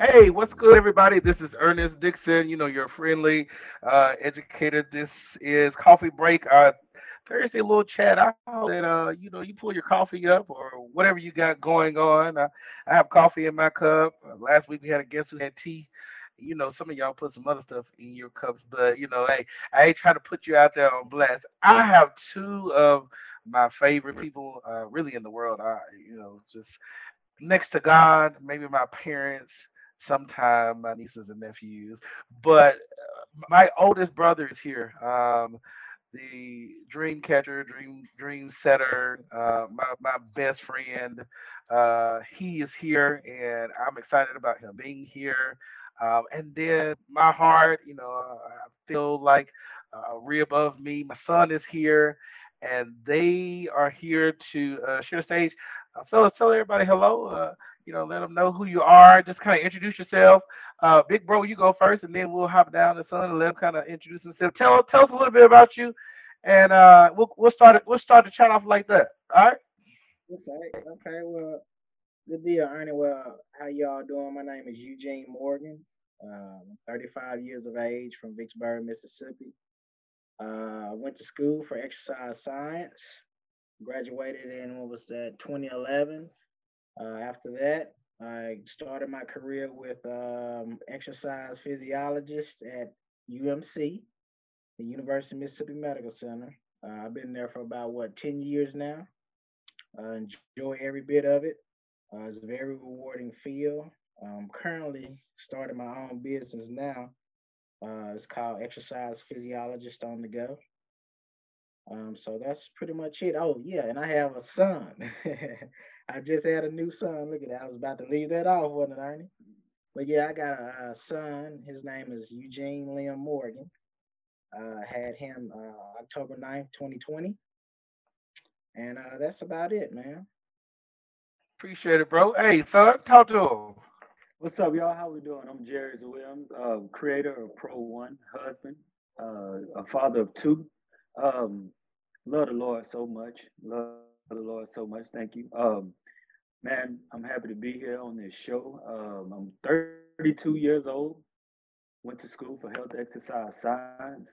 hey, what's good, everybody? This is Ernest Dixon. You know, your friendly uh, educator. This is Coffee Break, uh, Thursday little chat. I hope that uh, you know, you pull your coffee up or whatever you got going on. Uh, I have coffee in my cup. Uh, last week we had a guest who had tea. You know, some of y'all put some other stuff in your cups, but you know, hey, I ain't trying to put you out there on blast. I have two of my favorite people, uh, really in the world. I, you know, just next to God, maybe my parents, sometime my nieces and nephews. But uh, my oldest brother is here. Um, the dream catcher, dream dream setter, uh, my my best friend. Uh, he is here, and I'm excited about him being here. Um, and then my heart, you know, I feel like uh, re above me. My son is here, and they are here to uh, share the stage. Uh, fellas, tell everybody hello. Uh, you know, let them know who you are. Just kind of introduce yourself. Uh, Big Bro, you go first, and then we'll hop down to Son and let him kind of introduce himself. Tell tell us a little bit about you, and uh, we'll we'll start we'll start the chat off like that. All right. Okay. Okay. Well, good deal, Ernie. Well, how y'all doing? My name is Eugene Morgan. Um, 35 years of age from Vicksburg, Mississippi. Uh, went to school for exercise science. Graduated in what was that 2011. Uh, after that, I started my career with um, exercise physiologist at UMC, the University of Mississippi Medical Center. Uh, I've been there for about what 10 years now. Uh, enjoy every bit of it. Uh, it's a very rewarding field. I'm currently starting my own business now. Uh, it's called Exercise Physiologist on the Go. Um, so that's pretty much it. Oh yeah, and I have a son. I just had a new son. Look at that. I was about to leave that off, wasn't it, Ernie? But yeah, I got a, a son. His name is Eugene Liam Morgan. Uh, had him uh, October 9th, 2020. And uh, that's about it, man. Appreciate it, bro. Hey, son, talk to him. What's up, y'all? How we doing? I'm Jerry Williams, uh, creator of Pro One, husband, uh, a father of two. Um, love the Lord so much. Love the Lord so much. Thank you. Um, man, I'm happy to be here on this show. Um, I'm 32 years old. Went to school for health exercise science.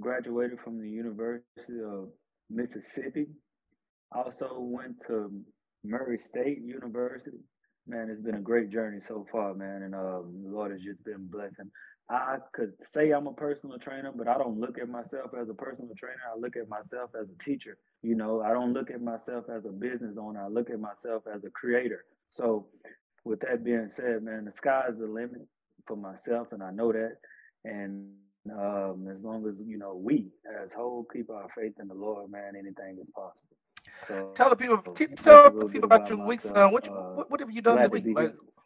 Graduated from the University of Mississippi. Also went to Murray State University. Man, it's been a great journey so far, man, and um, the Lord has just been blessing. I could say I'm a personal trainer, but I don't look at myself as a personal trainer. I look at myself as a teacher. You know, I don't look at myself as a business owner. I look at myself as a creator. So, with that being said, man, the sky's the limit for myself, and I know that. And um, as long as you know we as whole keep our faith in the Lord, man, anything is possible. So, Tell the people, so tell the people about about your week. myself. Uh, what, you, Uh, what what have you done this week?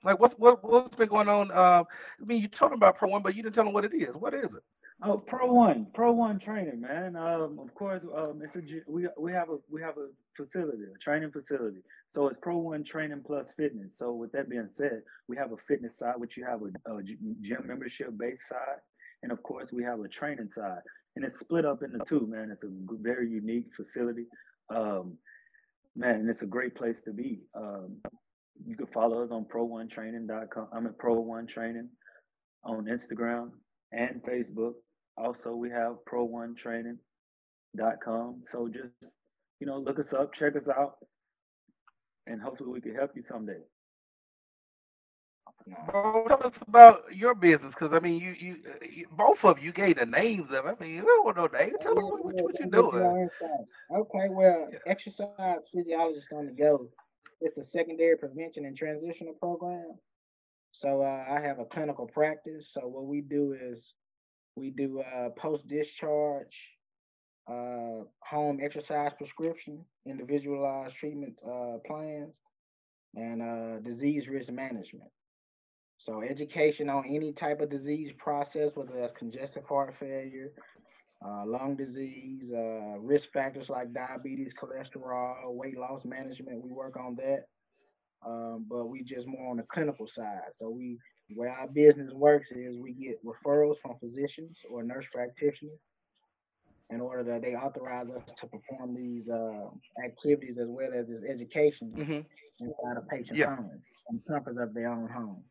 Like, what's what what's been going on? Uh, I mean, you told them about Pro One, but you didn't tell them what it is. What is it? Oh, Pro One, Pro One training, man. Um, of course, um, it's a we we have a we have a facility, a training facility. So it's Pro One Training Plus Fitness. So with that being said, we have a fitness side, which you have a gym membership based side, and of course we have a training side, and it's split up into two, man. It's a very unique facility. Um, man, and it's a great place to be. Um, you can follow us on pro1training.com. I'm at Pro One Training on Instagram and Facebook. Also, we have pro1training.com. So just, you know, look us up, check us out, and hopefully we can help you someday. Bro, tell us about your business, because I mean, you, you you both of you gave the names of. it. I mean, we don't want no names. Tell Yeah, them what, what, yeah, you- what you gotta get you doing. Okay, well, Yeah. exercise physiologist on the go. It's a secondary prevention and transitional program. So uh, I have a clinical practice. So what we do is we do uh, post discharge, uh, home exercise prescription, individualized treatment uh, plans, and uh, disease risk management. So education on any type of disease process, whether that's congestive heart failure, uh, lung disease, uh, risk factors like diabetes, cholesterol, weight loss management. We work on that, um, but we just more on the clinical side. So we, where our business works is we get referrals from physicians or nurse practitioners in order that they authorize us to perform these uh, activities as well as this education hmm inside a patient's Yeah. home, in the comfort of their own home.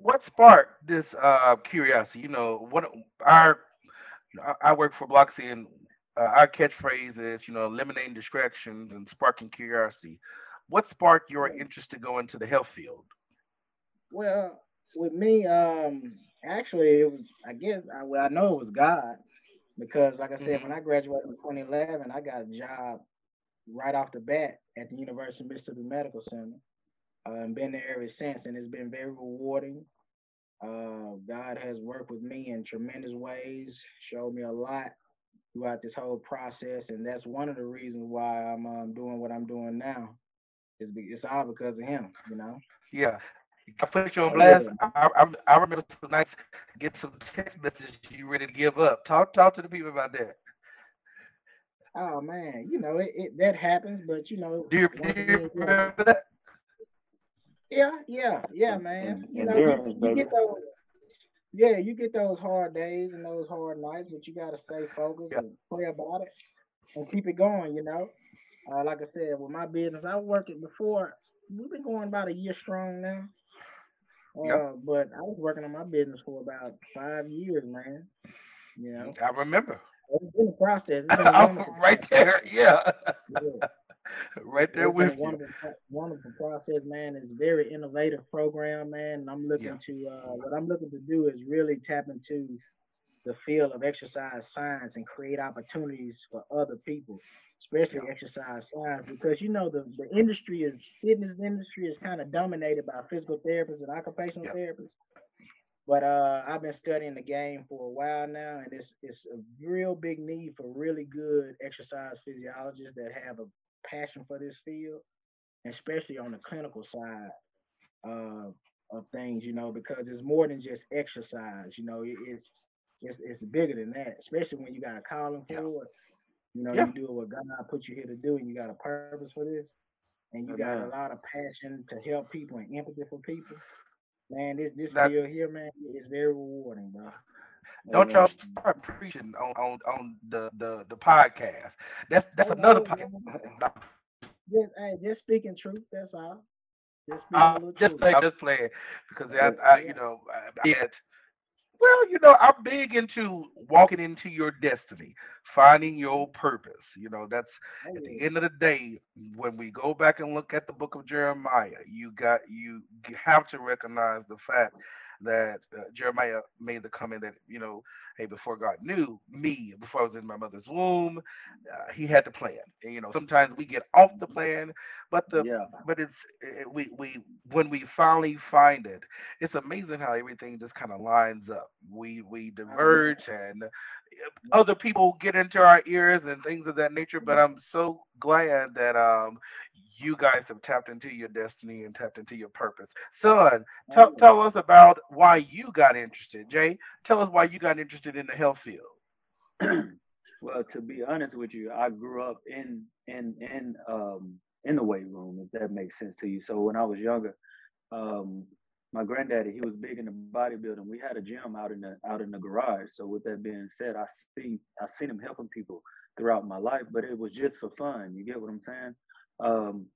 What sparked this uh, curiosity? You know, what our I I work for Bloxy and uh, our catchphrase is, you know, eliminating distractions and sparking curiosity. What sparked your interest to go into the health field? Well, with me, um, actually, it was. I guess I well, I know it was God because, like I said, when hmm I graduated in 2011, I got a job right off the bat at the University of Mississippi Medical Center. And been there ever since, and it's been very rewarding. Uh, God has worked with me in tremendous ways, showed me a lot throughout this whole process, and that's one of the reasons why I'm um, doing what I'm doing now. It's, be, it's all because of Him, you know. Yeah. I put you on blast. yeah. I, I, I remember some nights get some text messages you ready to give up. Talk talk to the people about that. Oh man, you know it, it that happens, but you know Do you do you again, you know, remember that? Yeah, yeah, yeah, man. You know you you get those yeah you get those hard days and those hard nights, but you gotta stay focused Yeah. and pray about it and keep it going. You know, uh, like I said, with my business, I worked it before. We've been going about a year strong now. Yeah. Uh, but I was working on my business for about five years, man. You know, I remember. it's been a process. Been a right there. Yeah. Yeah. Right there with you. wonderful, pro- wonderful process, man. It's a very innovative program, man. And I'm Yeah. looking to, uh, what I'm looking to do is really tap into the field of exercise science and create opportunities for other people, Yeah. especially exercise science, because you know the, the industry is fitness industry is kind of dominated by physical therapists and occupational Yeah. therapists. But uh, I've been studying the game for a while now, and it's it's a real big need for really good exercise physiologists that have a passion for this field, especially on the clinical side uh, of things. You know, because it's more than just exercise. You know, it, it's it's it's bigger than that. Especially when you got a calling for it. You know, Yeah. you do what God put you here to do, and you got a purpose for this, and you got a lot of passion to help people and empathy for people. Man, this this Now, field here, man, is very rewarding, bro. don't y'all start preaching on, on, on the, the, the podcast. That's that's Oh another no, podcast. Just hey, just speaking truth. That's all. Just speaking uh, I'm just truth. playing. Just playing because I, I you know, I, I had Well, you know, I'm big into walking into your destiny, finding your purpose. You know, that's Oh at the oh. end of the day, when we go back and look at the book of Jeremiah, you got you have to recognize the fact that uh, Jeremiah made the comment that, you know, hey, before God knew me, before I was in my mother's womb, uh, he had to plan. And, you know, sometimes we get off the plan, but the yeah. but it's it, we we when we finally find it it's amazing how everything just kind of lines up. We we diverge and. Other people get into our ears and things of that nature. But I'm so glad that um you guys have tapped into your destiny and tapped into your purpose. Son, Oh tell tell us about why you got interested. Jay, tell us why you got interested in the health field. well, to be honest with you, I grew up in in in um in the weight room, if that makes sense to you. So when I was younger, um, my granddaddy he was big into bodybuilding. We had a gym out in the out in the garage. So with that being said, I see I seen him helping people throughout my life, but it was just for fun. You get what I'm saying? Um,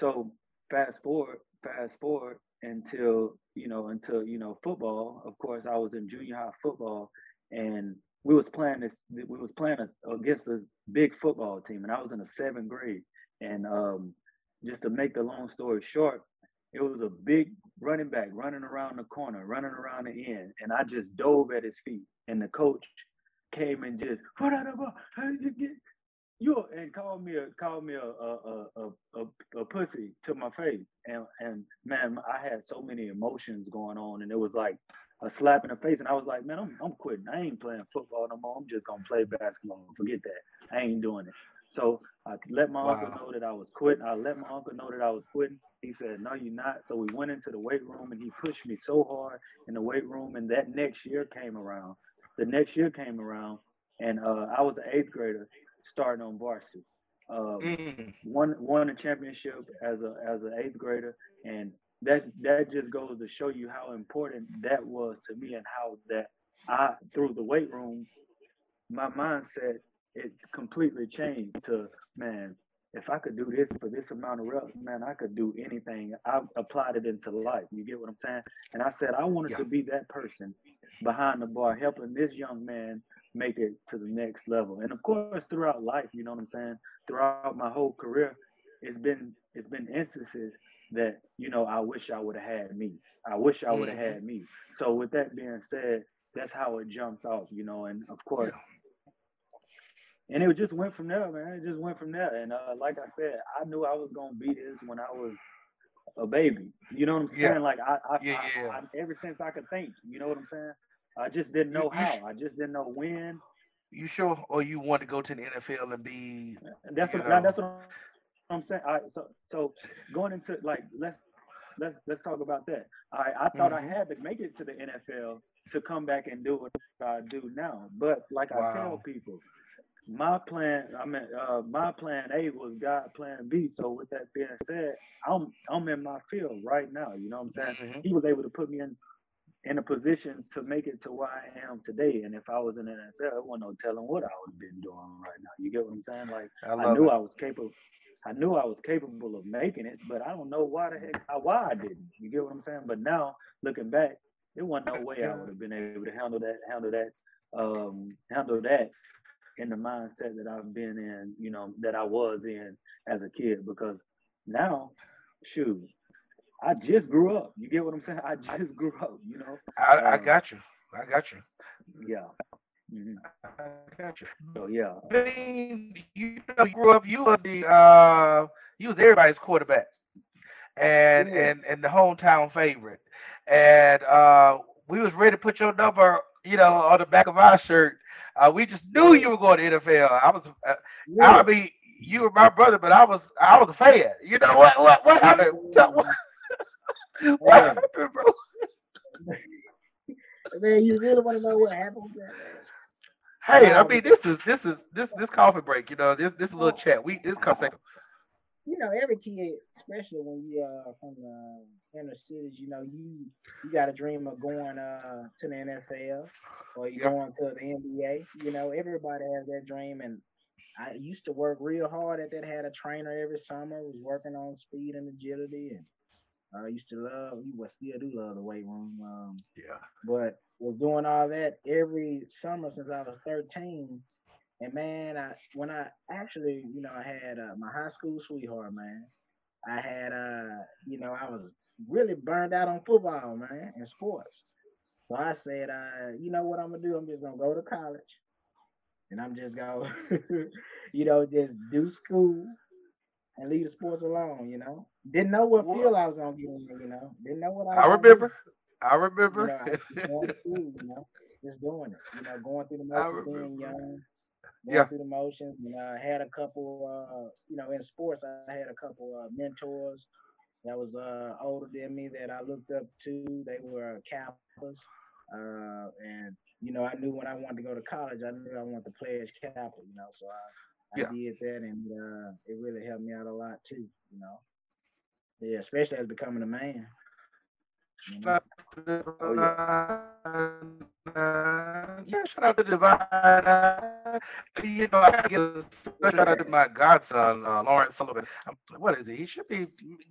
so fast forward, fast forward until you know until you know football. Of course, I was in junior high football, and we was playing this. We was playing a, against a big football team, and I was in the seventh grade. And um, just to make the long story short, it was a big running back running around the corner, running around the end, and I just dove at his feet. And the coach came and just how did you and called me a called me a a a a, a, a pussy to my face and and man I had so many emotions going on and it was like a slap in the face and I was like man I'm I'm quitting. I ain't playing football no more. I'm just gonna play basketball. Forget that. I ain't doing it so I let my uncle know that I was quitting. I let my uncle know that I was quitting. He said no you're not. So we went into the weight room and he pushed me so hard in the weight room and that next year came around. The next year came around and uh, I was an eighth grader starting on varsity. Um, Mm. won won a championship as a as an eighth grader, and that that just goes to show you how important that was to me, and how that I through the weight room, my mindset it completely changed to man. if I could do this for this amount of reps, man, I could do anything. I applied it into life. You get what I'm saying? And I said I wanted Yeah. to be that person behind the bar, helping this young man make it to the next level. And of course, throughout life, you know what I'm saying? Throughout my whole career, it's been it's been instances that you know I wish I would have had me. I wish I would have Mhm. had me. So with that being said, that's how it jumped off, you know. And of course, and it just went from there, man. It just went from there. And uh, like I said, I knew I was gonna be this when I was a baby. You know what I'm saying? Yeah. Like I, I, Yeah, I, yeah. I, ever since I could think. You know what I'm saying? I just didn't know You- you how. I just didn't know when. You sure, or you want to go to the NFL and be? That's what know. that's what I'm saying. Right, so so going into like let's let's let's talk about that. All right, I thought Mhm. I had to make it to the NFL to come back and do what I do now. But like I tell people, my plan I mean uh my plan A was God plan B. So with that being said, I'm I'm in my field right now, you know what I'm saying? Mhm. He was able to put me in in a position to make it to where I am today. And if I was in the NFL, there wasn't no telling what I would have been doing right now. You get what I'm saying? Like I I knew it. I was capable. I knew I was capable of making it, but I don't know why the heck I- why I didn't. You get what I'm saying? But now looking back, there wasn't no way I would have been able to handle that, handle that, um, handle that in the mindset that I've been in, you know, that I was in as a kid. Because now, shoot, I just grew up. You get what I'm saying? I just grew up. You know? I, I Um, got you. I got you. Yeah. hmm I got you. So yeah. I mean, you know, you grew up. You was the uh, you was everybody's quarterback, and Yeah. and and the hometown favorite, and uh, we was ready to put your number, you know, on the back of our shirt. Uh, we just knew you were going to NFL. I was, uh, Yeah. I mean, you were my brother, but I was, I was a fan. You know what? What? What happened? What, what happened, bro? Man, you really want to know what happened with that? man? Hey, I Um, mean, this is this is this this coffee break. You know, this this little chat. We this second. You know, every kid, especially when you are from the inner cities, you know, you you got a dream of going uh to the NFL or you Yeah. going to the NBA. You know, everybody has that dream, and I used to work real hard at that. Had a trainer every summer. Was working on speed and agility, and I used to love. You well, still do love the weight room. Um, Yeah. but was doing all that every summer since I was 13. And man, I when I actually, you know, I had uh, my high school sweetheart, man. I had, uh, you know, I was really burned out on football, man, and sports. So I said, uh, you know what I'm gonna do? I'm just gonna go to college, and I'm just gonna, you know, just do school and leave the sports alone. You know, didn't know what What? field I was gonna get in. You know, didn't know what I. I was gonna do remember. I you remember. know, I just going to school, you know, just doing it, you know, going through the motions, being young, Yeah. through the motions. And I had a couple, uh, you know, in sports, I had a couple uh, mentors that was uh, older than me that I looked up to. They were Kappas, uh, and you know, I knew when I wanted to go to college, I knew I wanted to play as Kappa, you know, so I, I Yeah. did that, and uh, it really helped me out a lot too, you know. Yeah, especially as becoming a man. You know. Oh, yeah, shout out to Divine. You know, I give a special shout out to my godson, uh, Lawrence Sullivan. What is he? He should be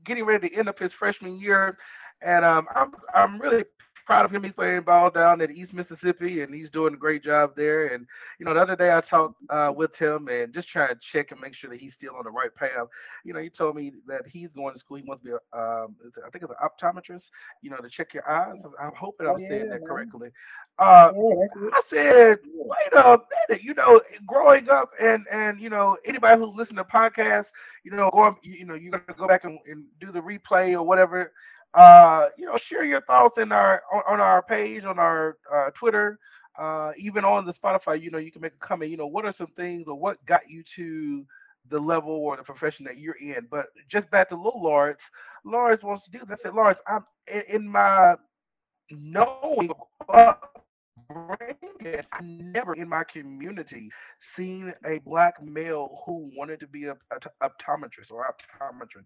getting ready to end up his freshman year, and um, I'm I'm really proud of him. He's playing ball down at East Mississippi, and he's doing a great job there. And you know, the other day I talked uh, with him and just trying to check and make sure that he's still on the right path. You know, he told me that he's going to school. He wants to be, a, um, I think it's an optometrist. You know, to check your eyes. I'm, hoping I'm saying that correctly. Uh, Yeah. I said, wait a minute. You know, growing up and and you know anybody who's listening to podcasts, you know, going, you you know, you're gonna go back and, and do the replay or whatever. Uh, you know, share your thoughts in our on, on our page on our uh, Twitter, uh, even on the Spotify. You know, you can make a comment. You know, what are some things or what got you to the level or the profession that you're in? But just back to little Lawrence. Lawrence wants to do that. I said, Lawrence, I'm in, in my knowing upbringing, I never in my community seen a black male who wanted to be a, a optometrist or optometrist.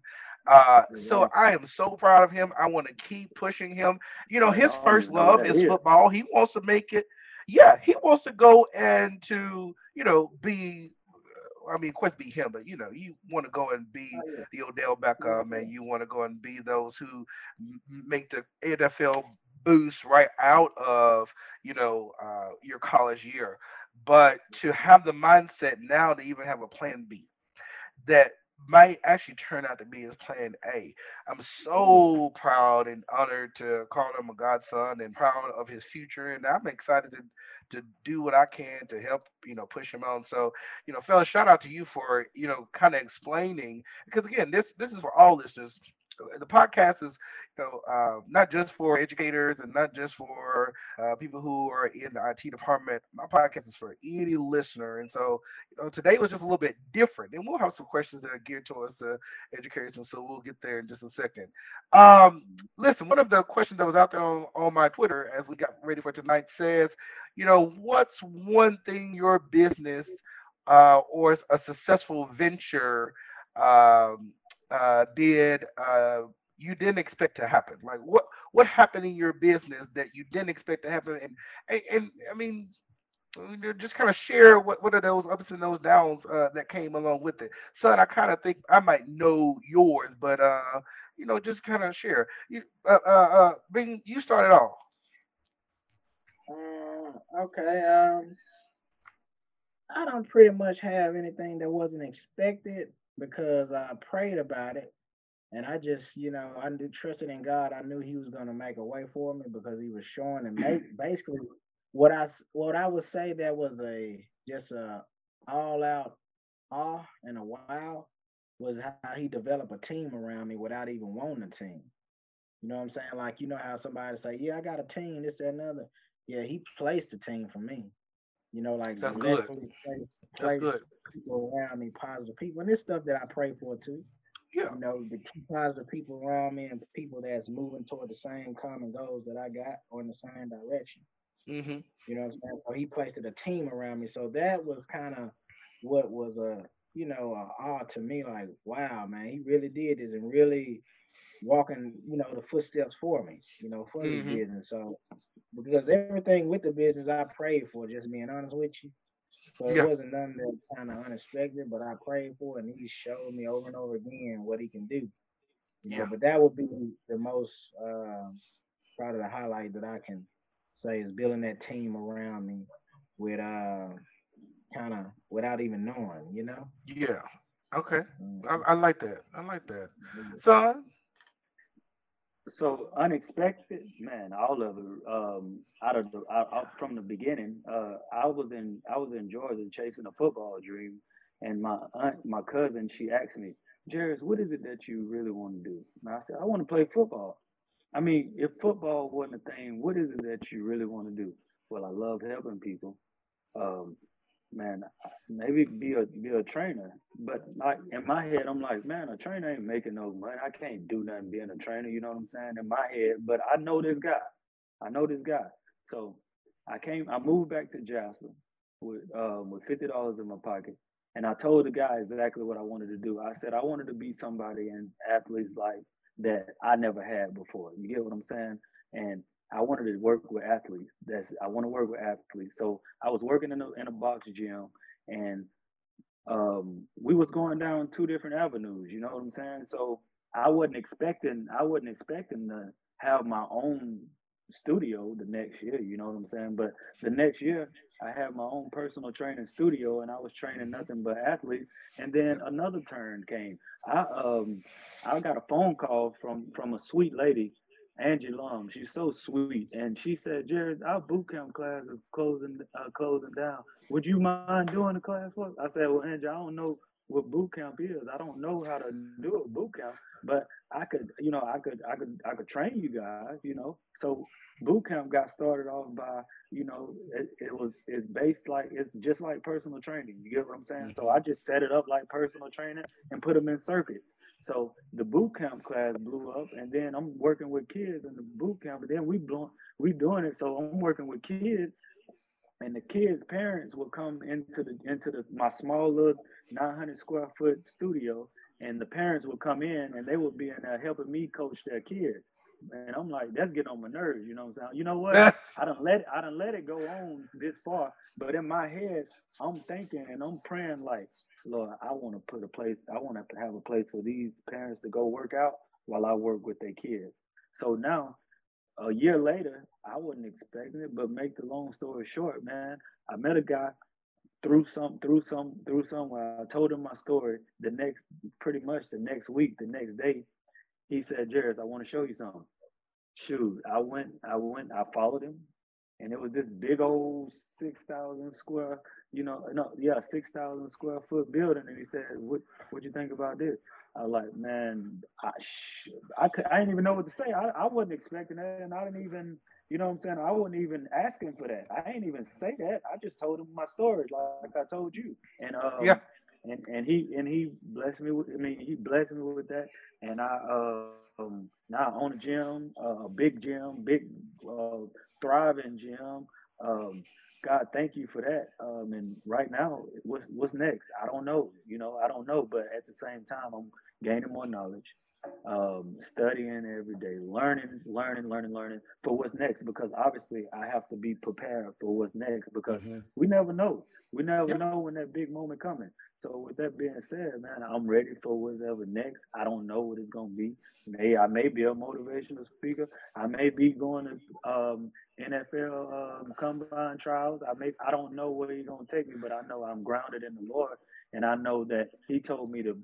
Uh, so I am so proud of him. I want to keep pushing him. You know, his I first love is football. He wants to make it. Yeah, he wants to go and to you know be I mean, Quest be him, but you know, you want to go and be Oh the Odell. Beckham, and you want to go and be those who m- make the NFL boost right out of you know uh, your college year. But to have the mindset now to even have a plan B that might actually turn out to be his plan A. I'm so proud and honored to call him a godson and proud of his future, and I'm excited to to do what I can to help you know push him on. So you know, fellas, shout out to you for you know kind of explaining because again, this this is for all listeners. The podcast is you know uh, not just for educators and not just for uh, people who are in the IT department. My podcast is for any listener, and so you know, today was just a little bit different, and we'll have some questions that are geared towards the educators, and so we'll get there in just a second. Um, listen, one of the questions that was out there on, on my Twitter as we got ready for tonight says, you know, what's one thing your business uh, or a successful venture um, uh, did uh, you didn't expect to happen? Like what what happened in your business that you didn't expect to happen? And and, and I mean, just kind of share what what are those ups and those downs uh, that came along with it. Son, I kind of think I might know yours, but uh, you know, just kind of share. You uh, uh, uh, Bing, you started off. Uh, okay. Um, I don't pretty much have anything that wasn't expected because I prayed about it and I just, you know, I knew, trusted in God. I knew He was gonna make a way for me because He was showing and make basically what I what I would say that was a just a all out awe and a wow was how He developed a team around me without even wanting a team. You know what I'm saying? Like you know how somebody say, "Yeah, I got a team, this, that, and other." Yeah, He placed a team for me you know, like That's good. place place good. people around me, positive people, and this stuff that I pray for too. Yeah. You know, the positive people around me and people that's moving toward the same common goals that I got or in the same direction. Mhm. You know what I'm saying? So he placed a team around me. So that was kind of what was a you know a awe to me. Like, wow, man, he really did this and really walking, you know, the footsteps for me, you know, for this Mhm. business. So because everything with the business I prayed for, just being honest with you. So it wasn't nothing that kind of unexpected, but I prayed for it and he showed me over and over again what he can do. Know, Yeah. but that would be the most um probably the highlight that I can say is building that team around me with uh kind of without even knowing, you know. Yeah. Okay. I, Mhm. I like that. I like that. Yeah. Son. So unexpected, man, all of it. Um, out of the out, out from the beginning, uh, I was in I was in Georgia chasing a football dream, and my aunt, my cousin, she asked me, Jarius, what is it that you really want to do? And I said, I want to play football. I mean, if football wasn't a thing, what is it that you really want to do? Well, I love helping people. Um, man, maybe be a be a trainer. But like in my head, I'm like, man, a trainer ain't making no money. I can't do nothing being a trainer. You know what I'm saying? In my head, but I know this guy. I know this guy. So I came. I moved back to Jasper with um with fifty dollars in my pocket, and I told the guy exactly what I wanted to do. I said I wanted to be somebody in athlete's life that I never had before. You get what I'm saying? And I wanted to work with athletes. That's I want to work with athletes. So I was working in a in a box gym, and um, we was going down two different avenues. You know what I'm saying? So I wasn't expecting I wasn't expecting to have my own studio the next year. You know what I'm saying? But the next year I had my own personal training studio, and I was training nothing but athletes. And then another turn came. I um I got a phone call from from a sweet lady. Angie Long. she's so sweet, and she said, "Jared, our boot camp class is closing uh, closing down. Would you mind doing the class for us? I said, well, Angie, I don't know what boot camp is. I don't know how to do a boot camp, but I could, you know, I could, I could, I could train you guys, you know. So boot camp got started off by, you know, it, it was, it's based like, it's just like personal training. You get what I'm saying? So Mhm. I just set it up like personal training and put them in circuits. So the boot camp class blew up, and then I'm working with kids in the boot camp, and then we blow, we doing it. So I'm working with kids and the kids' parents will come into the into the my small little 900 square foot studio, and the parents will come in and they will be in there helping me coach their kids. And I'm like, that's getting on my nerves, you know what I'm saying? You know what? I don't let I don't let it go on this far, but in my head, I'm thinking and I'm praying like, Lord, I want to put a place. I want to have a place for these parents to go work out while I work with their kids. So now, a year later, I wasn't expecting it, but make the long story short, man, I met a guy through some through some through somewhere. I told him my story. The next, pretty much the next week, the next day, he said, "Jarius, I want to show you something." Shoot, I went, I went, I followed him, and it was this big old six thousand square, you know, no, yeah, six thousand square foot building. And he said, "What, what you think about this?" I was like, "Man, I, sh- I, could, I didn't even know what to say. I, I wasn't expecting that, and I didn't even, you know, what I'm saying, I wasn't even asking for that. I ain't even say that. I just told him my story, like I told you, and um, Yeah. and and he and he blessed me with. I mean, he blessed me with that, and I um now I own a gym, uh, a big gym, big uh, thriving gym. Um, God, thank you for that. Um, and right now, what's what's next? I don't know. You know, I don't know. But at the same time, I'm gaining more knowledge, um, studying every day, learning, learning, learning, learning for what's next. Because obviously, I have to be prepared for what's next. Because Mhm. we never know. We never Yeah. know when that big moment coming. So with that being said, man, I'm ready for whatever next. I don't know what it's gonna be. May I may be a motivational speaker. I may be going to um, NFL um, combine trials. I may I don't know where he's gonna take me, but I know I'm grounded in the Lord, and I know that He told me to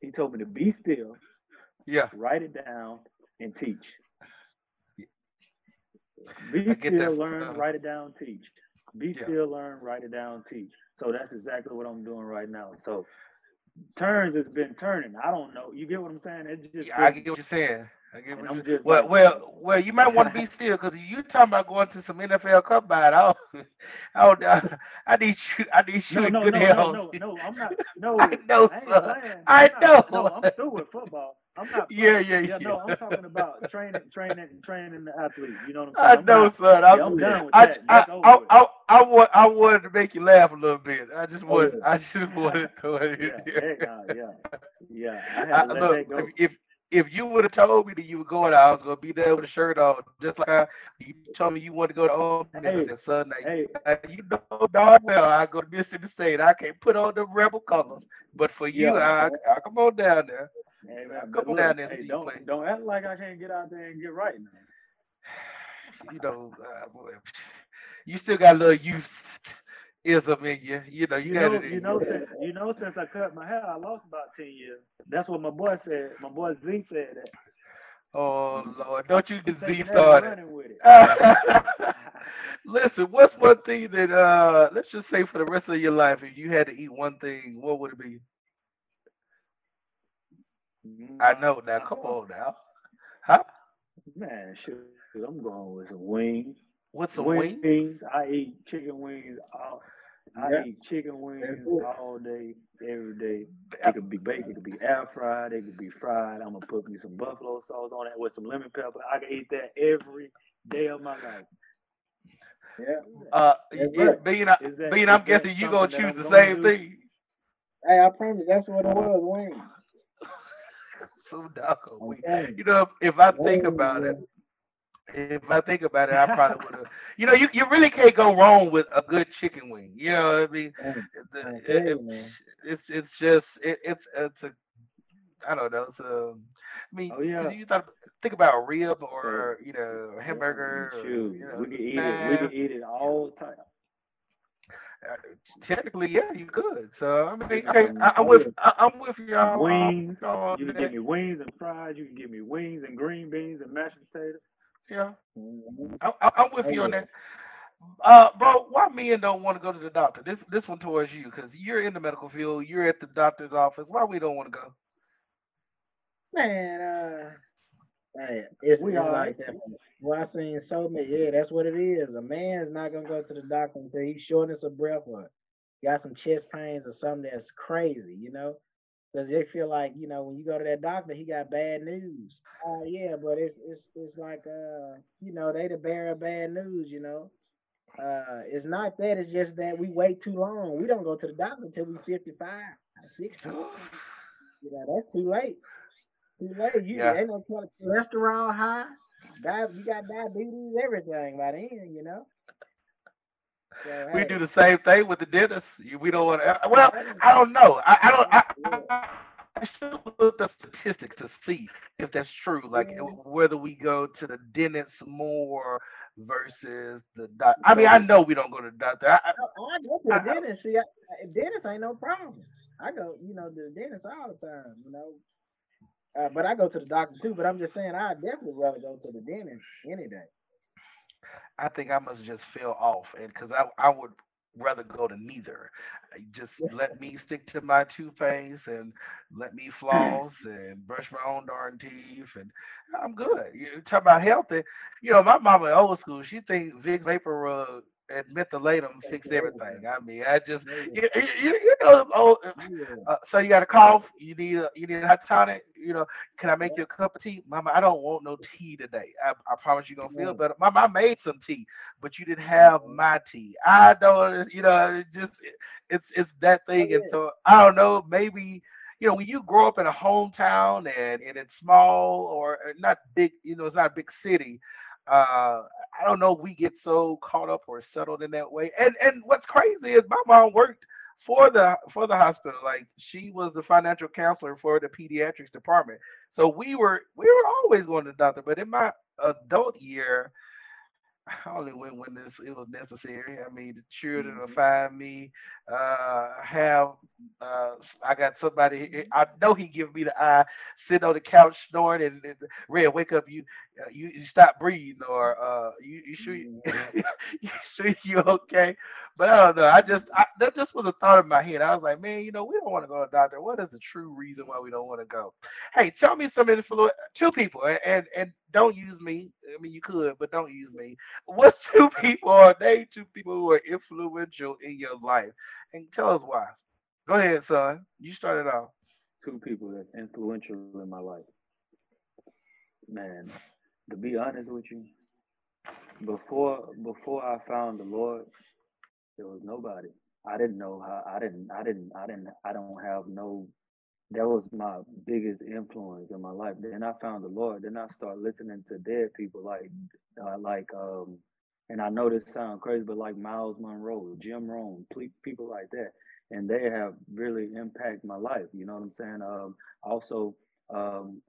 He told me to be still, Yeah. write it down, and teach. Be still, learn, Uh, write it down, teach. Be Yeah. still, learn, write it down, teach. So that's exactly what I'm doing right now. So turns has been turning. I don't know. You get what I'm saying? It just Yeah, I get what you're saying. I get what I'm you're just well, like- well, well. You might want to be still because you talking about going to some NFL combine. I, don't, I, don't, I, I need you. I need you no, no, good no, health. no, no, no. I'm not. No, I know, ain't sir. playing. I I'm not- know. No, I'm through with football. I'm not. Yeah, yeah, yeah. No. I'm talking about training, training, training the athlete. You know what I'm I saying? I'm know, not- son. yeah, I'm, I'm done with I, that. I, I. I, I, want, I wanted to make you laugh a little bit. I just Oh, wanted, yeah. I just wanted to throw it in Yeah, there. heck nah, yeah, yeah. I had I, let look, that go. if, if if you would have told me that you were going, I was gonna be there with a shirt on, just like I, you told me you wanted to go to Ole Miss. Hey, I said, son, now, Hey, Uh, you know darn well I go to Mississippi State. I can't put on the rebel colors, but for you, Yeah. I, I come on down there. Hey, man, Come but on look, down there hey, don't play. don't act like I can't get out there and get right now. You know, uh, boy, you still got a little youth ism in you. You know, you, You got know, it in you know, since you know, since I cut my hair, I lost about ten years. That's what my boy said. My boy Z said that. Oh Lord, don't you get Z Taking that and started. running with it. Listen, what's one thing that uh let's just say for the rest of your life, if you had to eat one thing, what would it be? I know now. Come on now. Huh? Man, shoot, I'm going with some wings. What's some wings. wings? I eat chicken wings. All, I Yeah. eat chicken wings all day, every day. It could be baked, it could be air fried, it could be fried. I'm gonna put me some buffalo sauce on it with some lemon pepper. I can eat that every day of my life. Yeah. Uh, That's yeah, right. being, I, that, being I'm guessing you gonna choose the I'm gonna same do? thing. Hey, I promise that's what it was, wings. So doggone I'm you. You know, if I think about it, oh. if I think about it, I probably would have. You know, you you really can't go wrong with a good chicken wing. You know what I mean? The- it- it- it's it's just it, it's it's a I don't know. It's a I mean, Oh, yeah. you thought think about a rib or you know a hamburger. Or, you know, we can eat it. We can eat it all the time. Uh, Technically, yeah, you could. So I mean, Give me okay, some- I, I'm with I, I'm with y'all. wings. on You can give me wings and fries. You can give me wings and green beans and mashed potatoes. Yeah, Mhm. I, I, I'm with you on that. Uh, bro, why men don't want to go to the doctor? This this one towards you because you're in the medical field. You're at the doctor's office. Why we don't want to go? Man, uh, hey, it's, We it's like that. Well, I seen so many. Yeah, that's what it is. A man's not gonna go to the doctor until he's shortness of breath or got some chest pains or something that's crazy, you know. Because they feel like, you know, when you go to that doctor, he got bad news. Uh, yeah, but it's it's it's like, uh, you know, they the bearer of bad news, you know. Uh, it's not that. It's just that we wait too long. We don't go to the doctor until we 55, 60. You know, that's too late. Late. You Yeah. ain't no cholesterol high. You got diabetes, everything by then, you know. So, we hey, do the same thing with the dentist. We don't want to. Uh, well, I don't know. I, I don't. I, I, I should look at statistics to see if that's true. Like Yeah. whether we go to the dentist more versus the doc. I mean, I know we don't go to the doctor. I, I, I, go to the dentist. See, I, I- dentist ain't no problem. I go, you know, to the dentist all the time. You know, uh, but I go to the doctor too. But I'm just saying, I definitely rather go to the dentist any day. I think I must just feel off, and because I I would rather go to neither. Just let me stick to my toothpaste and let me floss and brush my own darn teeth, and I'm good. You talk about healthy. You know, my mama old school. She think Vicks Vapor Rub and mentholatum fix everything. I mean, I just you, you, you know, oh, uh, so you got a cough. You need a you need a hot tonic. You know, can I make you a cup of tea, Mama? I don't want no tea today. I, I promise you're gonna feel better. Mama, I made some tea, but you didn't have my tea. I don't. You know, it just it, it's it's that thing. And so I don't know. Maybe you know when you grow up in a hometown and and it's small or not big. You know, it's not a big city. Uh, I don't know. if We get so caught up or settled in that way. And and what's crazy is my mom worked for the for the hospital. Like she was the financial counselor for the pediatrics department. So we were we were always going to the doctor. But in my adult year, I only went when this it was necessary. I mean, the children will Mhm. find me. Uh, have uh, I got somebody? I know he give me the eye, sitting on the couch snoring, and, and Red, wake up! You uh, you, you stop breathing, or uh, you you sure you, you sure you okay? But I don't know. I just I, that just was a thought in my head. I was like, man, you know, we don't want to go to the doctor. What is the true reason why we don't want to go? Hey, tell me some influ two people, and, and and don't use me. I mean, you could, but don't use me. What's two people or name two people who are influential in your life, and tell us why. Go ahead, son. You started off. Two people that's influential in my life. Man, to be honest with you, before before I found the Lord, there was nobody. I didn't know how. I didn't. I didn't. I didn't. I don't have no. That was my biggest influence in my life. Then I found the Lord. Then I started listening to dead people like, uh, like, um, and I know this sounds crazy, but like Myles Munroe, Jim Rohn, people like that, and they have really impacted my life. You know what I'm saying? Um, also, um,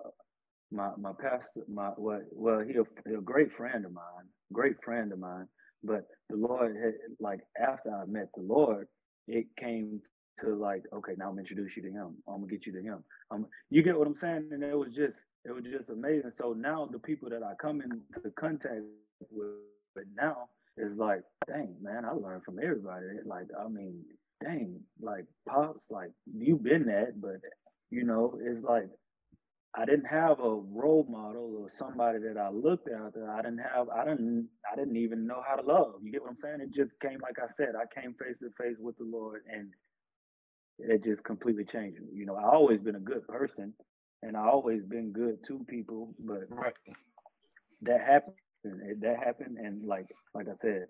my my pastor, my well, well, he a, he a great friend of mine, great friend of mine. But the Lord had like after I met the Lord, it came to like, okay, now I'm gonna introduce you to Him. I'm gonna get you to Him. Um, you get what I'm saying? And it was just it was just amazing. So now the people that I come into contact with, now is like, dang man, I learned from everybody. Like I mean, dang, like pops, like you've been that, but you know, it's like I didn't have a role model or somebody that I looked at. That I didn't have. I didn't. I didn't even know how to love. You get what I'm saying? It just came like I said. I came face to face with the Lord, and it just completely changed me. You know, I always been a good person, and I always been good to people, but Right. that happened. It, that happened, and like like I said,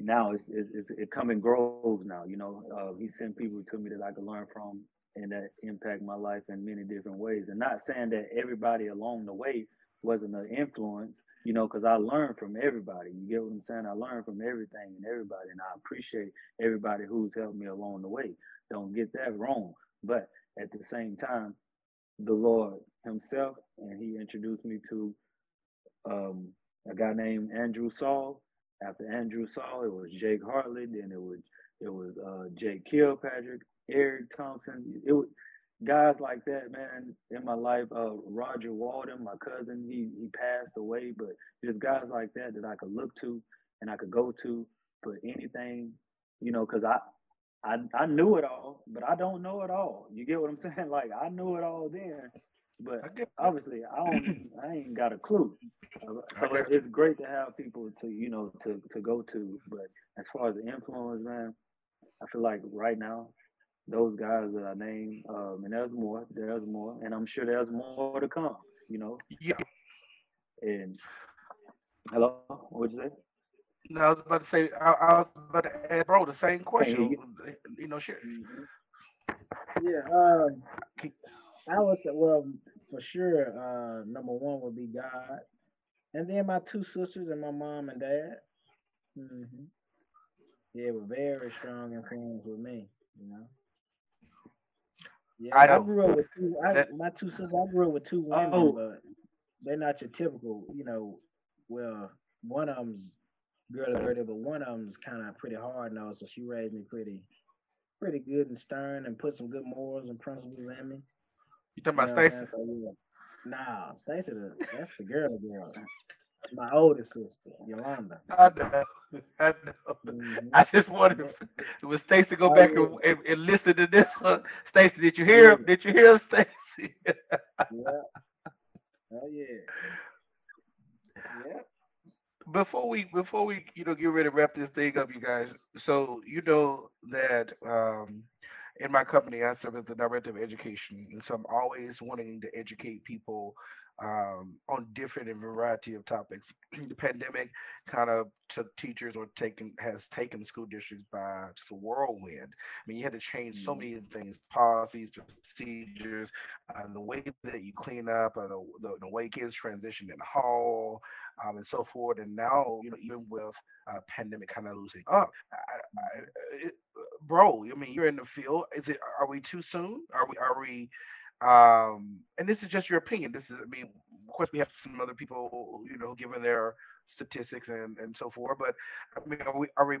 now it's it's, it's it come and grows now. You know, uh, he sent people to me that I could learn from, and that impact my life in many different ways. And not saying that everybody along the way wasn't an influence, you know, because I learned from everybody. You get what I'm saying? I learned from everything and everybody, and I appreciate everybody who's helped me along the way. Don't get that wrong. But at the same time, the Lord Himself, and He introduced me to um, a guy named Andrew Saul. After Andrew Saul, it was Jake Hartley. Then it was it was uh, Jake Kilpatrick, Eric Thompson. It was guys like that, man, in my life. Uh, Roger Walden, my cousin, he he passed away, but just guys like that that I could look to and I could go to for anything, you know, because I. I, I knew it all, but I don't know it all. You get what I'm saying? Like I knew it all then, but obviously I don't I ain't got a clue. Uh, So it, got you. it's great to have people to you know to to go to. But as far as the influence, man, I feel like right now those guys that I named, um, and there's more, there's more, and I'm sure there's more to come. You know, Yeah. and hello, what'd you say? No, I was about to say. I, I was about to ask, bro, the same question. you. You know, shit. Yeah, um, I would say, well, for sure, uh, number one would be God, and then my two sisters and my mom and dad. hmm yeah, were very strong influence with me. You know. Yeah, I I, grew up with two. I, That- my two sisters. I grew up with two women, Oh. but they're not your typical. You know, well, one of them's girly girly, but one of them's kind of pretty hard nosed. So she raised me pretty, pretty good and stern, and put some good morals and principles in me. You talking You about Stacy? So, yeah. Nah, Stacy, that's the girly girl. My oldest sister, Yolanda. I know. I know. Mhm. I just wanted was Stacy go Oh, back yeah. and, and, and listen to this one. Stacy, did you hear him? Did you hear him, Stacy? Yeah. Oh yeah. Yeah. before we before we you know get ready to wrap this thing up, you guys. So you know that um, in my company, I serve as the director of education, and so I'm always wanting to educate people um, on different and variety of topics. the pandemic kind of took teachers or taken has taken school districts by just a whirlwind. I mean, you had to change so many things, policies, procedures, uh, the way that you clean up, uh, the, the the way kids transition in the hall, um, and so forth. And now, you know, even with uh, pandemic kind of losing up, I, I, it, bro, I mean, you're in the field. Is it? Are we too soon? Are we? Are we? Um, and this is just your opinion. This is, I mean, of course, we have some other people, you know, giving their statistics and, and so forth. But I mean, are we are we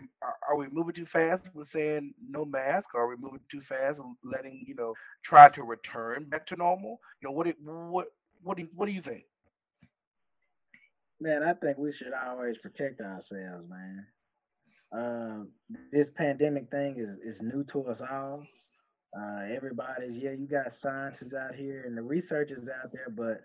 are we moving too fast with saying no mask? Or are we moving too fast and letting you know try to return back to normal? You know, what do, what what do what do you think? Man, I think we should always protect ourselves, man. Um, this pandemic thing is, is new to us all. Uh, everybody's yeah, you got scientists out here and the research is out there, but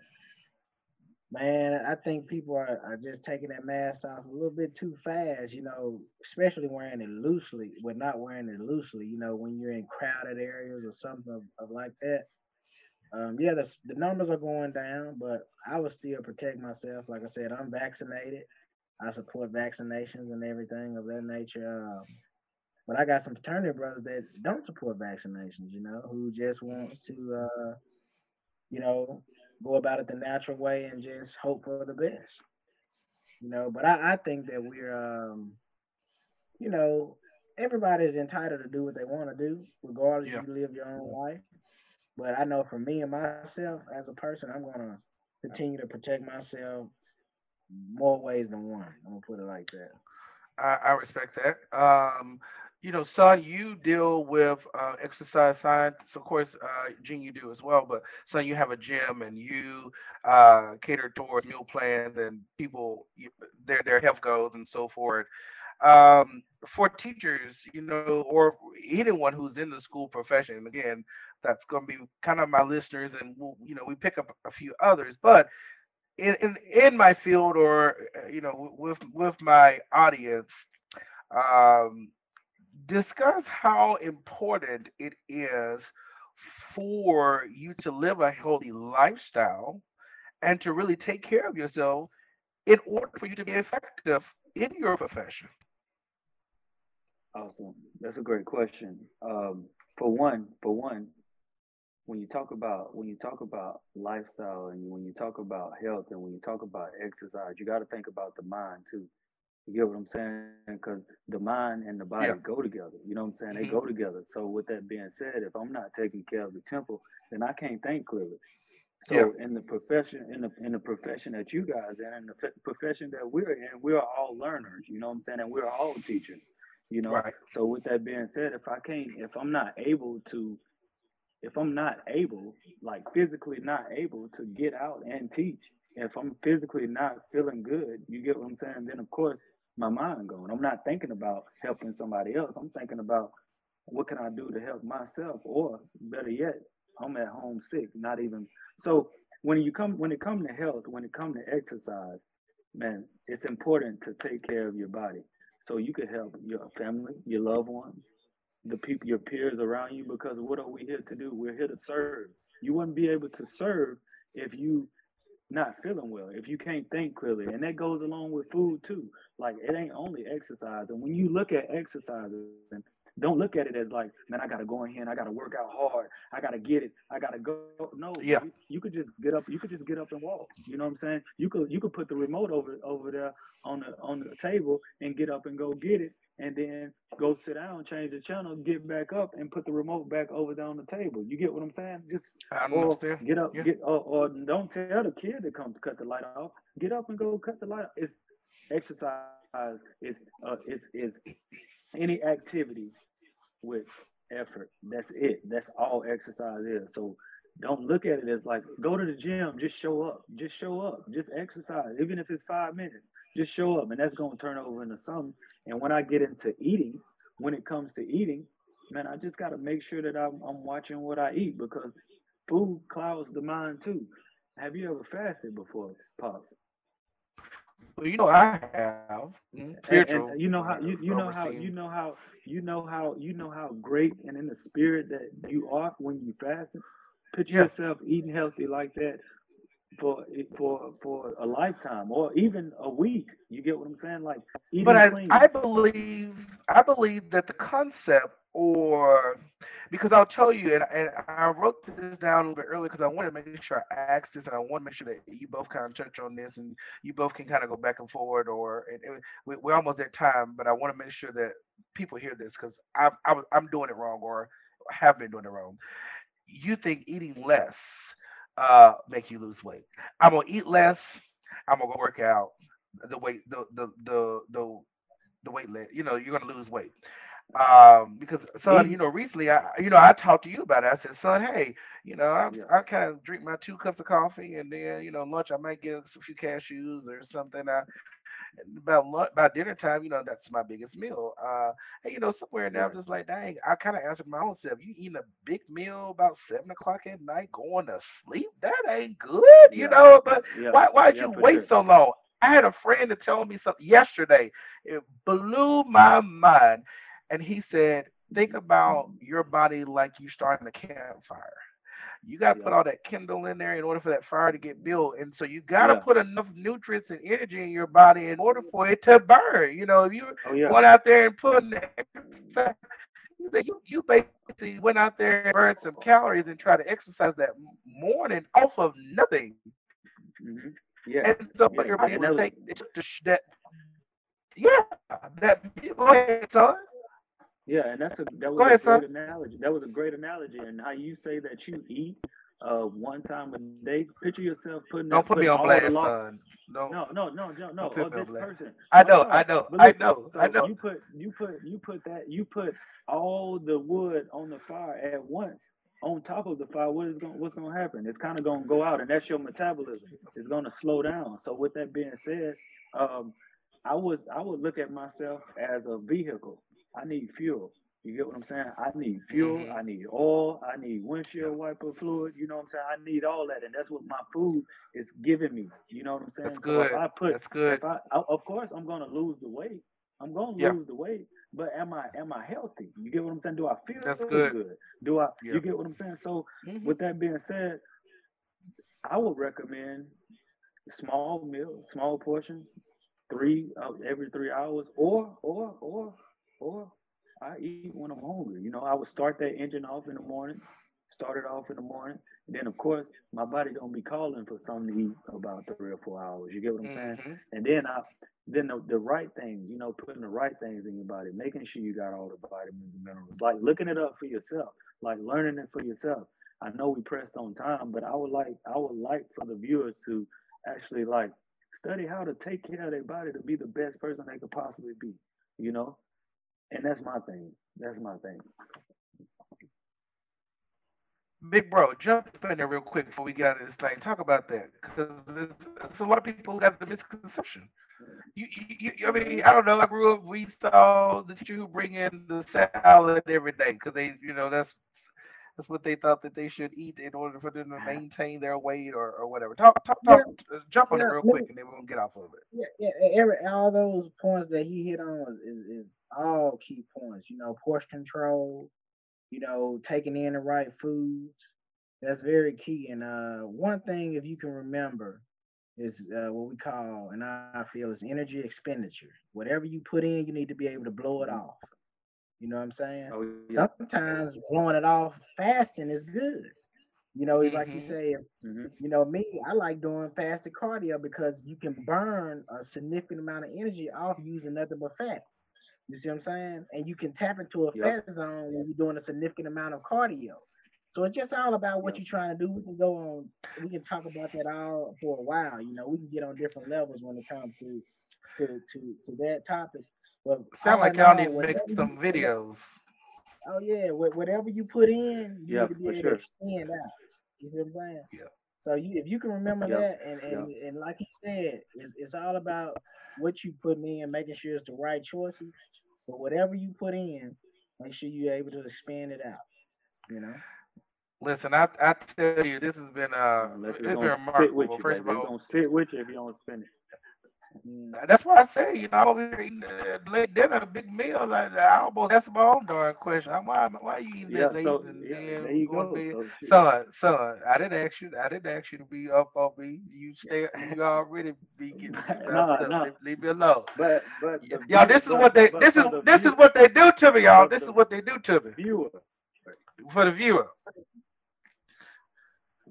man, I think people are, are just taking that mask off a little bit too fast, you know, especially wearing it loosely, but not wearing it loosely, you know, when you're in crowded areas or something of, of like that. Um, yeah, the, the numbers are going down, but I would still protect myself. Like I said, I'm vaccinated. I support vaccinations and everything of that nature. Um, but I got some fraternity brothers that don't support vaccinations, you know, who just wants to, uh, you know, go about it the natural way and just hope for the best, you know. But I, I think that we're, um, you know, everybody's entitled to do what they want to do, regardless Yeah. if you live your own life. But I know for me and myself as a person, I'm gonna continue to protect myself more ways than one. I'm gonna put it like that. I, I respect that. Um, you know, son, you deal with uh, exercise science. Of course, uh, you do as well. But son, you have a gym and you uh, cater towards meal plans and people you, their their health goals and so forth. Um, for teachers, you know, or anyone who's in the school profession, again, that's going to be kind of my listeners, and we'll, you know, we pick up a few others. But in in, in my field, or uh, you know, with with my audience, um, discuss how important it is for you to live a healthy lifestyle and to really take care of yourself in order for you to be effective in your profession. Awesome. That's a great question. Um, for one, for one, when you talk about when you talk about lifestyle and when you talk about health and when you talk about exercise, you got to think about the mind too. You get what I'm saying? Because the mind and the body Yeah. go together. You know what I'm saying? They Mhm. go together. So with that being said, if I'm not taking care of the temple, then I can't think clearly. So Yeah. in the profession, in the in the profession that you guys in, in the f- profession that we're in, we're all learners. You know what I'm saying? And we're all teachers. You know. Right. So with that being said, if I can't, if I'm not able to, if I'm not able, like physically not able to get out and teach, if I'm physically not feeling good, you get what I'm saying? Then of course my mind going. I'm not thinking about helping somebody else. I'm thinking about what can I do to help myself, or better yet, I'm at home sick, not even. So when you come, when it comes to health, when it comes to exercise, man, it's important to take care of your body so you can help your family, your loved ones, the people, your peers around you. Because what are we here to do? We're here to serve. You wouldn't be able to serve if you not feeling well, if you can't think clearly, and that goes along with food too. Like it ain't only exercise, and when you look at exercises, and don't look at it as like, man, I gotta go in here and I gotta work out hard, I gotta get it, I gotta go. No, Yeah. you, you could just get up, you could just get up and walk. You know what I'm saying? You could you could put the remote over over there on the on the table and get up and go get it and then go sit down, change the channel, get back up, and put the remote back over there on the table. You get what I'm saying? Just I or understand. get up, Yeah. get or, or don't tell the kid to come cut the light off. Get up and go cut the light. Off. It's exercise. Is uh, is is any activity with effort. That's it. That's all exercise is. So don't look at it as like go to the gym, just show up. Just show up. Just exercise. Even if it's five minutes, just show up and that's gonna turn over into something. And when I get into eating, when it comes to eating, man, I just gotta make sure that I'm I'm watching what I eat because food clouds the mind too. Have you ever fasted before, Pop? Well, you know I have. Mm, And, and you know how you, you know how you know how you know how you know how great and in the spirit that you are when you fast. Picture Yeah. yourself eating healthy like that for for for a lifetime or even a week. You get what I'm saying? Like But I, clean. I believe I believe that the concept or because I'll tell you and, and I wrote this down a little bit earlier because I wanted to make sure I asked this and I want to make sure that you both kind of touch on this and you both can kind of go back and forward or and, and we, we're almost at time but I want to make sure that people hear this because I, I I'm doing it wrong or have been doing it wrong. You think eating less uh make you lose weight? I'm gonna eat less. I'm gonna go work out. The weight the the the the the weight. You know, you're gonna lose weight. Um, because son, you know, recently I you know, I talked to you about it. I said, son, hey, you know, I I kind of drink my two cups of coffee and then, you know, lunch I might get a few cashews or something. I about lunch, about dinner time, you know, that's my biggest meal. Uh, and you know, somewhere now, I'm just like, dang, I kind of answered my own self. You eating a big meal about seven o'clock at night, going to sleep? That ain't good, you yeah, know. But yeah, why, why'd yeah, you wait sure. so long? I had a friend to tell me something yesterday. It blew my mind, and he said, think about your body like you starting a campfire. You got to put all that kindle in there in order for that fire to get built. And so you got to yeah, put enough nutrients and energy in your body in order for it to burn. You know, if you're oh yeah, going out there and put the exercise, you you, you basically went out there and burned some calories and tried to exercise that morning off of nothing. hmm yeah, And so yeah, your body will that take it took the, that, yeah, that, go ahead, son. Yeah, and that's a that Go was a ahead, son. great analogy. That was a great analogy, and how you say that you eat uh one time a day. Picture yourself putting Don't put me on blast, law. son. No, No, no, no, no, no. Or put me on this person. I know, no. I know, But I listen. know, I know. you put you put you put that you put all the wood on the fire at once. On top of the fire, what is going what's gonna happen? It's kind of gonna go out, and that's your metabolism. It's gonna slow down. So with that being said, um, I would I would look at myself as a vehicle. I need fuel. You get what I'm saying? I need fuel. hmm I need oil. I need windshield wiper fluid. You know what I'm saying? I need all that, and that's what my food is giving me. You know what I'm that's saying? So if good. I put, That's good. if I, I of course I'm gonna lose the weight. I'm gonna Yeah, lose the weight, but am I am I healthy? You get what I'm saying? Do I that's feel good. good? Do I? Yeah. You get what I'm saying? So hmm with that being said, I would recommend small meal, small portions, three uh, every three hours, or or or or I eat when I'm hungry. You know, I would start that engine off in the morning, start it off in the morning, and then of course my body gonna be calling for something to eat about three or four hours. You get what I'm saying? hmm And then I then the, the right things, you know, putting the right things in your body, making sure you got all the vitamins and minerals, like looking it up for yourself, like learning it for yourself. I know we pressed on time, but I would like I would like for the viewers to actually like study how to take care of their body to be the best person they could possibly be. You know, and that's my thing. That's my thing. Big bro, jump in there real quick before we get out of this thing. Talk about that because there's a lot of people have the misconception. You, you, you, I mean, I don't know. I grew up. We saw the who bring in the salad every day because they, you know, that's that's what they thought that they should eat in order for them to maintain their weight or, or whatever. Talk, talk, talk. uh, Jump on it real quick, and then we're gonna get off of it. yeah, yeah. Every all those points that he hit on is, is, all key points. You know, portion control. You know, taking in the right foods. That's very key. And uh, one thing, if you can remember, is uh, what we call, and I feel, is energy expenditure. Whatever you put in, you need to be able to blow it hmm off. You know what I'm saying? Oh yeah. Sometimes blowing it off fasting is good. You know, it's like you hmm say, if, hmm you know, me, I like doing fasted cardio because you can burn a significant amount of energy off using nothing but fat. You see what I'm saying? And you can tap into a Yep. fat zone when you're doing a significant amount of cardio. So it's just all about what Yep. you're trying to do. We can go on, we can talk about that all for a while. You know, we can get on different levels when it comes to to to, to that topic. But Sound like in y'all need to make some videos. Oh yeah, whatever you put in, you Yeah, need to be able sure. to extend out. You see what I'm saying? Yeah. So you, if you can remember Yep, that, and and, and like he said, it's, it's all about what you putting in, making sure it's the right choices. But whatever you put in, make sure you're able to expand it out. You know. Listen, I I tell you, this has been uh, Unless it's it's been gonna sit with remarkable. you, First baby. of It's all, gonna sit with you if you don't spend it. Mm. That's why I say, you know, I'm over here eating uh, late dinner, a big meal. Like, I almost asked my own darn question. I'm, why, why you eating Yeah, late? so and yeah, there you go. bed? So. Son, son, I didn't ask you. I didn't ask you to be up on me. You stay. You already be getting Nah, stuff. nah. Leave, leave me alone. But but the Y'all, this is what they. but This is the this is what they do to me, y'all. This is what they do to me viewer. for the viewer.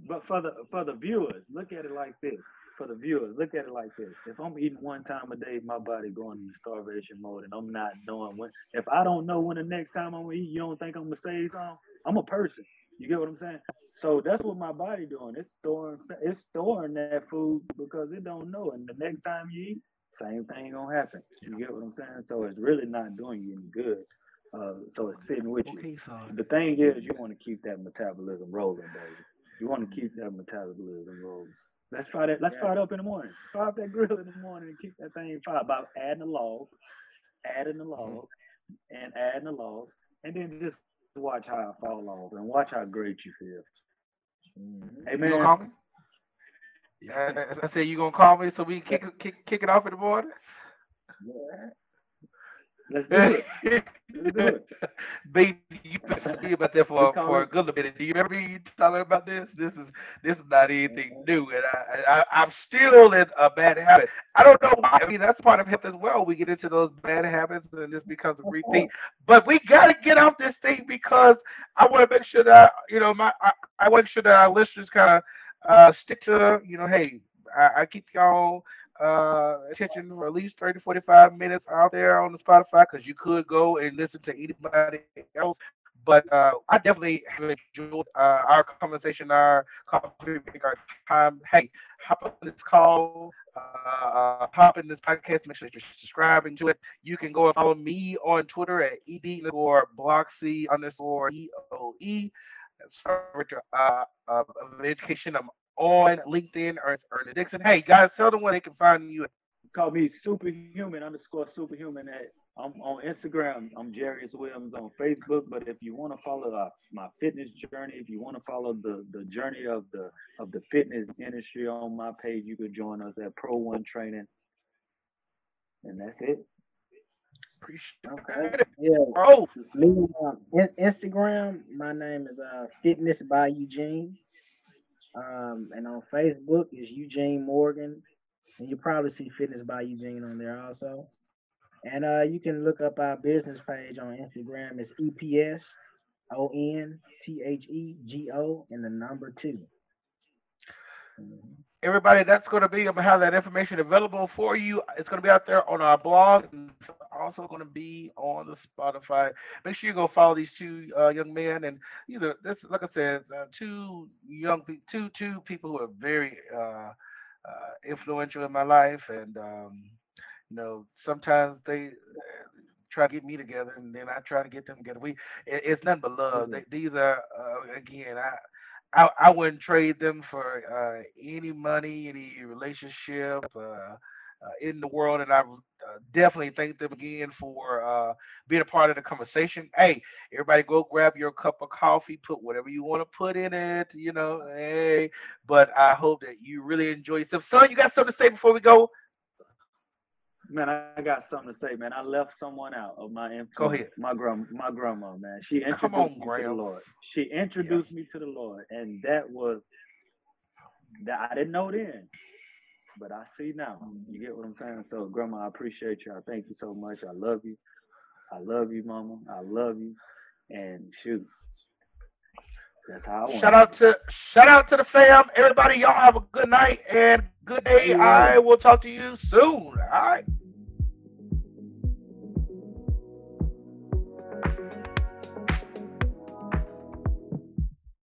But for the for the viewers, look at it like this. For the viewers, look at it like this. If I'm eating one time a day, my body going into starvation mode, and I'm not knowing when. If I don't know when the next time I'm gonna eat, you don't think I'm gonna say something? I'm a person. You get what I'm saying? So that's what my body doing. It's storing it's storing that food because it don't know. And the next time you eat, same thing gonna happen. You get what I'm saying? So it's really not doing you any good. Uh, so it's sitting with you. Okay, son. The thing is, you want to keep that metabolism rolling, baby. You want to keep that metabolism rolling. Let's try that. Let's Yeah. fire it up in the morning. Fire up that grill in the morning and keep that thing fired by adding the log, adding the log, and adding the log, and then just watch how I fall off and watch how great you feel. Mhm. You gonna Amen. call me? Yeah, I said you gonna call me so we can kick it- kick kick it off in the morning. Yeah. Let's do it. Let's do it. Baby, you been me about that for for a good little minute. Do you remember me telling about this? This is this is not anything new, and I, I I'm still in a bad habit. I don't know why. I mean, that's part of health as well. We get into those bad habits, and this becomes a repeat. But we got to get off this thing because I want to make sure that you know my I, I want to make sure that our listeners kind of uh, stick to you know, hey, I, I keep y'all uh attention for at least 30 45 minutes out there on the spotify because you could go and listen to anybody else. But uh i definitely have enjoyed uh, our conversation our coffee our time. Hey hop on this call uh hop in this podcast make sure you're subscribing to it. You can go and follow me on twitter at ed or bloxy underscore eoe that's director uh, of education. I'm on LinkedIn or Ernest Dixon. Hey guys, tell them where they can find you. Call me superhuman underscore superhuman at I'm on Instagram. I'm Jarius Williams on Facebook. But if you want to follow uh, my fitness journey, if you want to follow the, the journey of the of the fitness industry on my page, you could join us at Pro One Training. And that's it. Appreciate Okay. it. Yeah. Bro, Me um, in- Instagram, my name is uh Fitness by Eugene. Um, and on Facebook is Eugene Morgan, and you probably see Fitness by Eugene on there also. And uh, you can look up our business page on Instagram. It's EPS O N T H E G O and the number 2 Mhm. everybody, that's going to be, I'm going to have that information available for you. It's going to be out there on our blog also going to be on the Spotify. Make sure you go follow these two uh, young men. And these are, this, like I said, uh, two young people, two, two people who are very uh, uh, influential in my life. And, um, you know, sometimes they uh, try to get me together and then I try to get them together. We, it, it's nothing but love. They, these are, uh, again, I, I, I wouldn't trade them for uh, any money, any relationship in the world, and I uh, definitely thank them again for uh, being a part of the conversation. Hey, everybody, go grab your cup of coffee, put whatever you want to put in it, you know. Hey, but I hope that you really enjoy yourself. Son, you got something to say before we go? Man, I got something to say, man. I left someone out of my influence. Go ahead. My grand, my grandma, man. She introduced on, me to the Graham. Lord. She introduced me to the Lord, and that was that I didn't know then, but I see now. You mm-hmm. get what I'm saying? So, grandma, I appreciate you. I thank you so much. I love you. I love you, mama. I love you. And shoot, that's how I want. Shout out to shout out to the fam. Everybody, y'all have a good night and good day. Yeah. I will talk to you soon. All right.